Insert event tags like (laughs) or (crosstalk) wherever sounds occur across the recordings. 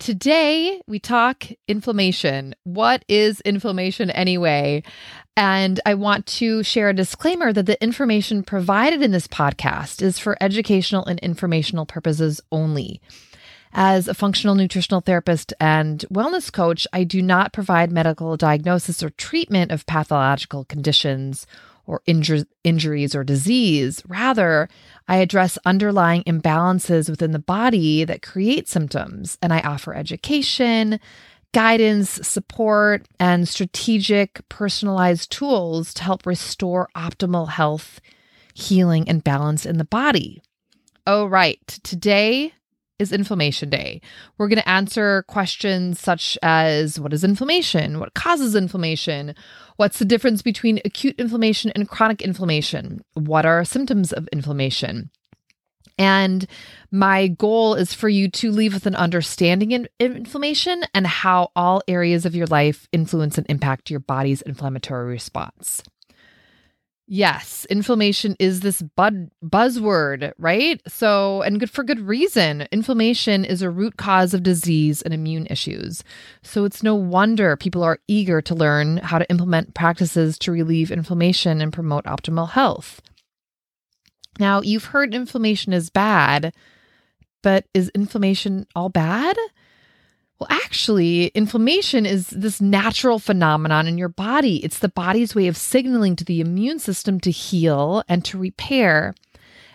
Today, we talk inflammation. What is inflammation anyway? And I want to share a disclaimer that the information provided in this podcast is for educational and informational purposes only. As a functional nutritional therapist and wellness coach, I do not provide medical diagnosis or treatment of pathological conditions or injur- injuries or disease. Rather, I address underlying imbalances within the body that create symptoms, and I offer education, guidance, support, and strategic personalized tools to help restore optimal health, healing, and balance in the body. Oh, right. Today, is Inflammation Day. We're going to answer questions such as what is inflammation? What causes inflammation? What's the difference between acute inflammation and chronic inflammation? What are symptoms of inflammation? And my goal is for you to leave with an understanding in inflammation and how all areas of your life influence and impact your body's inflammatory response. Yes, inflammation is this buzzword, right? So, and good for good reason. Inflammation is a root cause of disease and immune issues. So, it's no wonder people are eager to learn how to implement practices to relieve inflammation and promote optimal health. Now, you've heard inflammation is bad, but is inflammation all bad? Well, actually, inflammation is this natural phenomenon in your body. It's the body's way of signaling to the immune system to heal and to repair,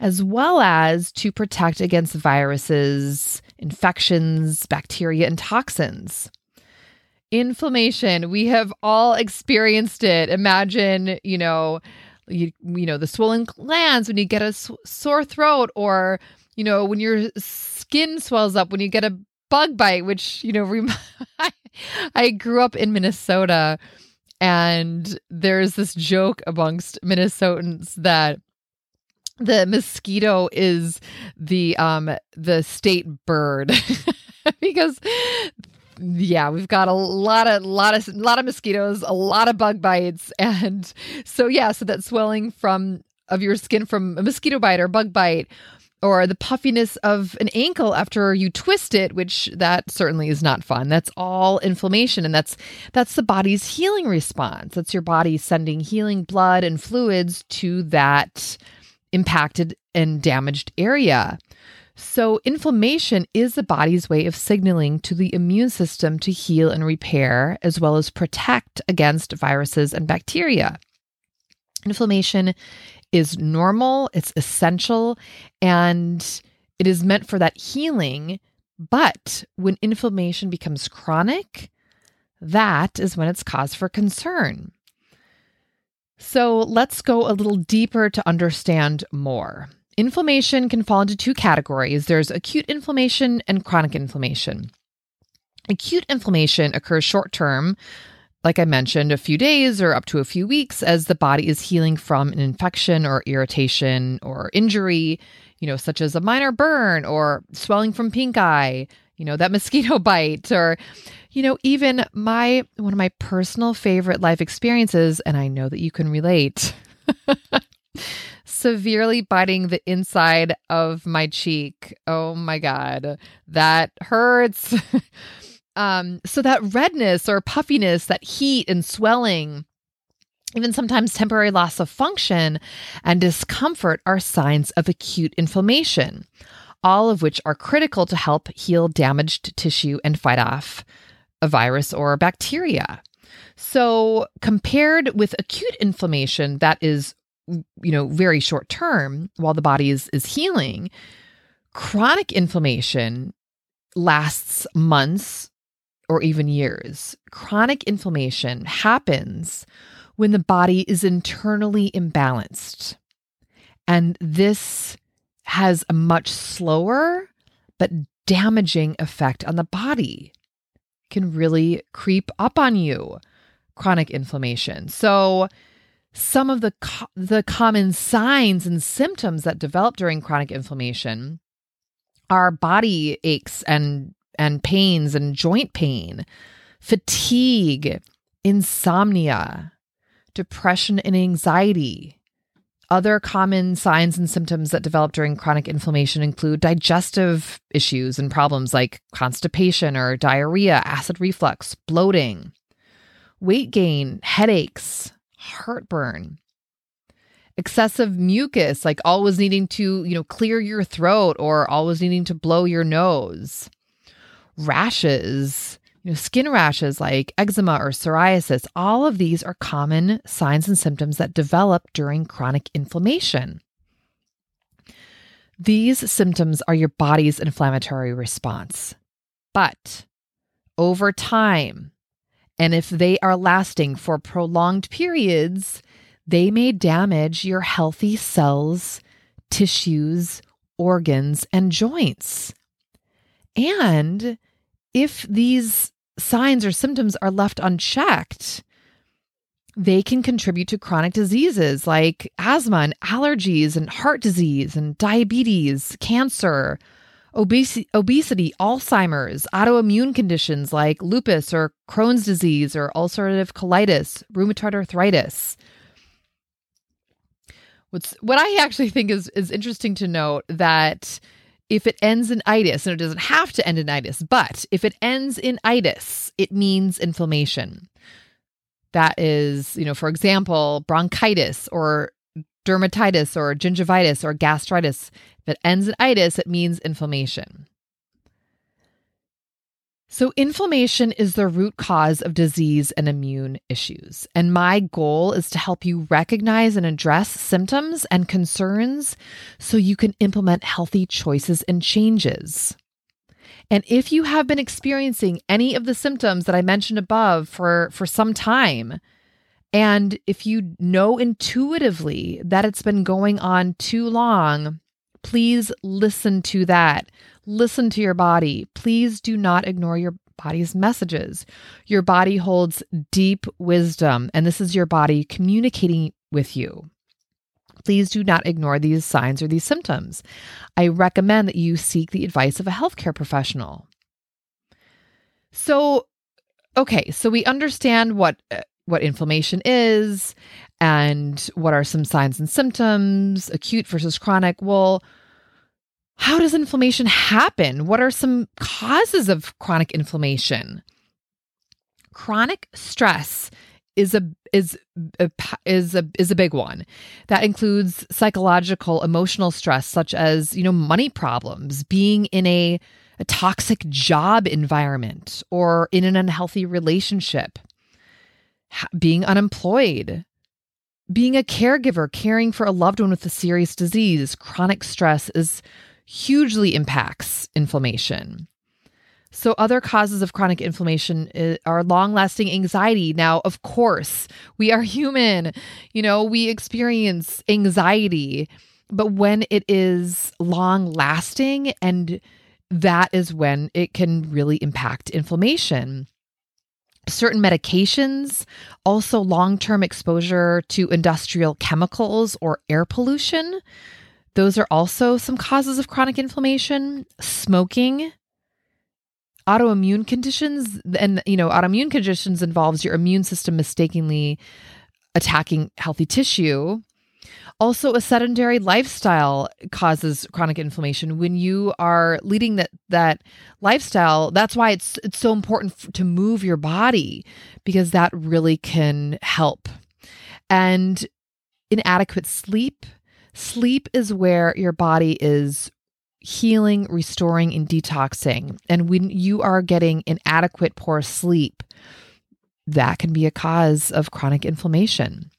as well as to protect against viruses, infections, bacteria, and toxins. Inflammation, we have all experienced it. Imagine, you know, you, you know, the swollen glands when you get a sore throat or you know, when your skin swells up, when you get a bug bite, which, you know, (laughs) rem- I grew up in Minnesota and there's this joke amongst Minnesotans that the mosquito is the um the state bird. (laughs) Because yeah we've got a lot of lot of lot of mosquitoes a lot of bug bites and so yeah so that swelling from of your skin from a mosquito bite or bug bite or the puffiness of an ankle after you twist it which that certainly is not fun. That's all inflammation and that's that's the body's healing response. That's your body sending healing blood and fluids to that impacted and damaged area. So inflammation is the body's way of signaling to the immune system to heal and repair as well as protect against viruses and bacteria. Inflammation is normal, it's essential, and it is meant for that healing. But when inflammation becomes chronic, that is when it's cause for concern. So let's go a little deeper to understand more. Inflammation can fall into two categories there's acute inflammation and chronic inflammation. Acute inflammation occurs short term, like I mentioned, a few days or up to a few weeks as the body is healing from an infection or irritation or injury, you know, such as a minor burn or swelling from pink eye, you know, that (laughs) mosquito bite or you know, even my one of my personal favorite life experiences and I know that you can relate. (laughs) severely biting the inside of my cheek. Oh my god, that hurts. (laughs) Um, so that redness or puffiness, that heat and swelling, even sometimes temporary loss of function and discomfort are signs of acute inflammation, all of which are critical to help heal damaged tissue and fight off a virus or bacteria. So, compared with acute inflammation that is you know very short term while the body is is healing, chronic inflammation lasts months or even years. Chronic inflammation happens when the body is internally imbalanced. And this has a much slower but damaging effect on the body. can really creep up on you. Chronic inflammation. So, some of the co- the common signs and symptoms that develop during chronic inflammation are body aches and and pains and joint pain, fatigue, insomnia, depression and anxiety. Other common signs and symptoms that develop during chronic inflammation include digestive issues and problems like constipation or diarrhea, acid reflux, bloating, weight gain, headaches, heartburn, excessive mucus, like always needing to, you know, clear your throat or always needing to blow your nose, rashes, you know, skin rashes like eczema or psoriasis. All of these are common signs and symptoms that develop during chronic inflammation. These symptoms are your body's inflammatory response. But over time, and if they are lasting for prolonged periods, they may damage your healthy cells, tissues, organs, and joints. And if these signs or symptoms are left unchecked, they can contribute to chronic diseases like asthma and allergies and heart disease and diabetes, cancer, obesity, obesity, Alzheimer's, autoimmune conditions like lupus or Crohn's disease or ulcerative colitis, rheumatoid arthritis. What's what I actually think is is interesting to note that if it ends in itis, and it doesn't have to end in itis, but if it ends in itis, it means inflammation. That is, you know, for example, bronchitis or dermatitis or gingivitis or gastritis If it ends in itis, it means inflammation. So, inflammation is the root cause of disease and immune issues. And my goal is to help you recognize and address symptoms and concerns so you can implement healthy choices and changes. And if you have been experiencing any of the symptoms that I mentioned above for, for some time, and if you know intuitively that it's been going on too long, please listen to that. Listen to your body. Please do not ignore your body's messages. Your body holds deep wisdom, and this is your body communicating with you. Please do not ignore these signs or these symptoms. I recommend that you seek the advice of a healthcare professional. So, okay, so we understand what uh, what inflammation is and what are some signs and symptoms, acute versus chronic. Well, how does inflammation happen? What are some causes of chronic inflammation? Chronic stress is a is a, is a is a big one. That includes psychological, emotional stress such as, you know, money problems, being in a a toxic job environment or in an unhealthy relationship, being unemployed, being a caregiver, caring for a loved one with a serious disease. Chronic stress is hugely impacts inflammation. So, other causes of chronic inflammation eh, are long lasting anxiety. Now, of course, we are (laughs) human. You know, we experience anxiety, but when it is long lasting, and that is when it can really impact inflammation. Certain medications, also long term exposure to industrial chemicals or air pollution, those are also some causes of chronic inflammation. Smoking, autoimmune conditions, and you know, autoimmune conditions involves your immune system mistakenly attacking healthy tissue. Also, a sedentary lifestyle causes chronic inflammation. When you are leading that that lifestyle, that's why it's it's so important f- to move your body because that really can help. And inadequate sleep, Sleep is where your body is healing, restoring, and detoxing. And when you are getting inadequate, poor sleep, that can be a cause of chronic inflammation.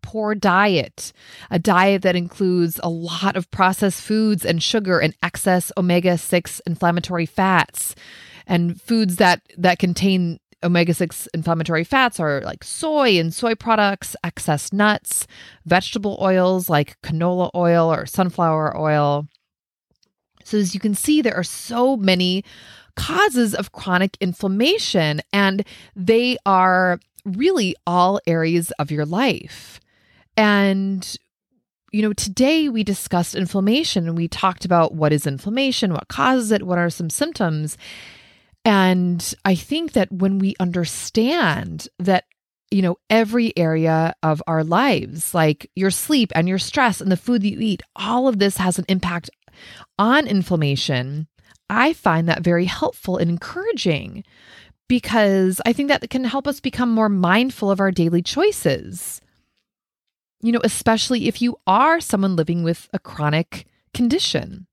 Poor diet, a diet that includes a lot of processed foods and sugar and excess omega 6 inflammatory fats and foods that that contain omega 6 inflammatory fats are like soy and soy products, excess nuts, vegetable oils like canola oil or sunflower oil. So, as you can see, there are so many causes of chronic inflammation, and they are really all areas of your life. And you know, today we discussed inflammation and we talked about what is inflammation, what causes it, what are some symptoms. And I think that when we understand that you know, every area of our lives, like your sleep and your stress and the food that you eat, all of this has an impact on inflammation. I find that very helpful and encouraging because I think that can help us become more mindful of our daily choices. You know, especially if you are someone living with a chronic condition.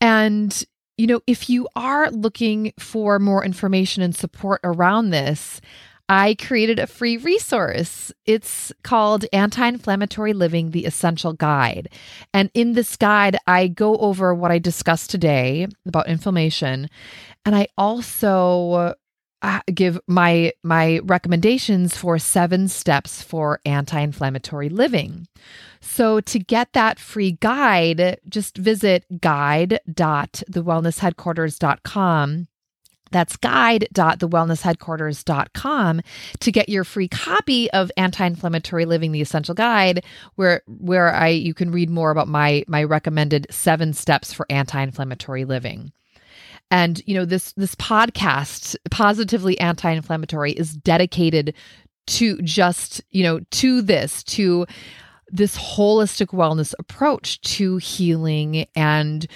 And, you know, if you are looking for more information and support around this, I created a free resource. It's called Anti Inflammatory Living The Essential Guide. And in this guide, I go over what I discussed today about inflammation. And I also Uh, give my my recommendations for seven steps for anti-inflammatory living. So to get that free guide, just visit guide.thewellnessheadquarters.com that's guide.thewellnessheadquarters.com to get your free copy of Anti-Inflammatory Living the Essential Guide where where I you can read more about my my recommended 7 steps for anti-inflammatory living. And you know this this podcast positively anti-inflammatory is dedicated to just, you know, to this to this holistic wellness approach to healing and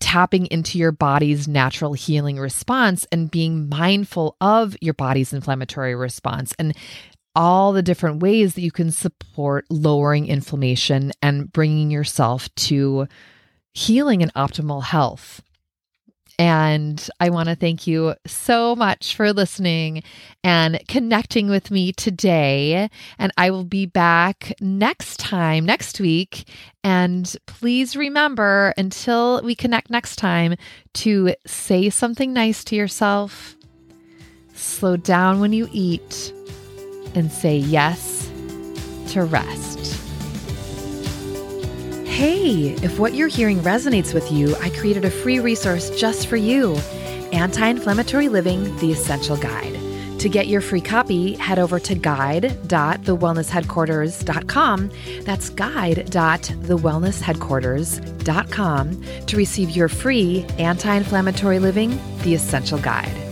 tapping into your body's natural healing response and being mindful of your body's inflammatory response and all the different ways that you can support lowering inflammation and bringing yourself to healing and optimal health. And I want to thank you so much for listening and connecting with me today. And I will be back next time, next week. And please remember until we connect next time to say something nice to yourself, slow down when you eat, and say yes to rest. Hey, if what you're hearing resonates with you, I created a free resource just for you Anti Inflammatory Living The Essential Guide. To get your free copy, head over to guide.thewellnessheadquarters.com. That's guide.thewellnessheadquarters.com to receive your free Anti Inflammatory Living The Essential Guide.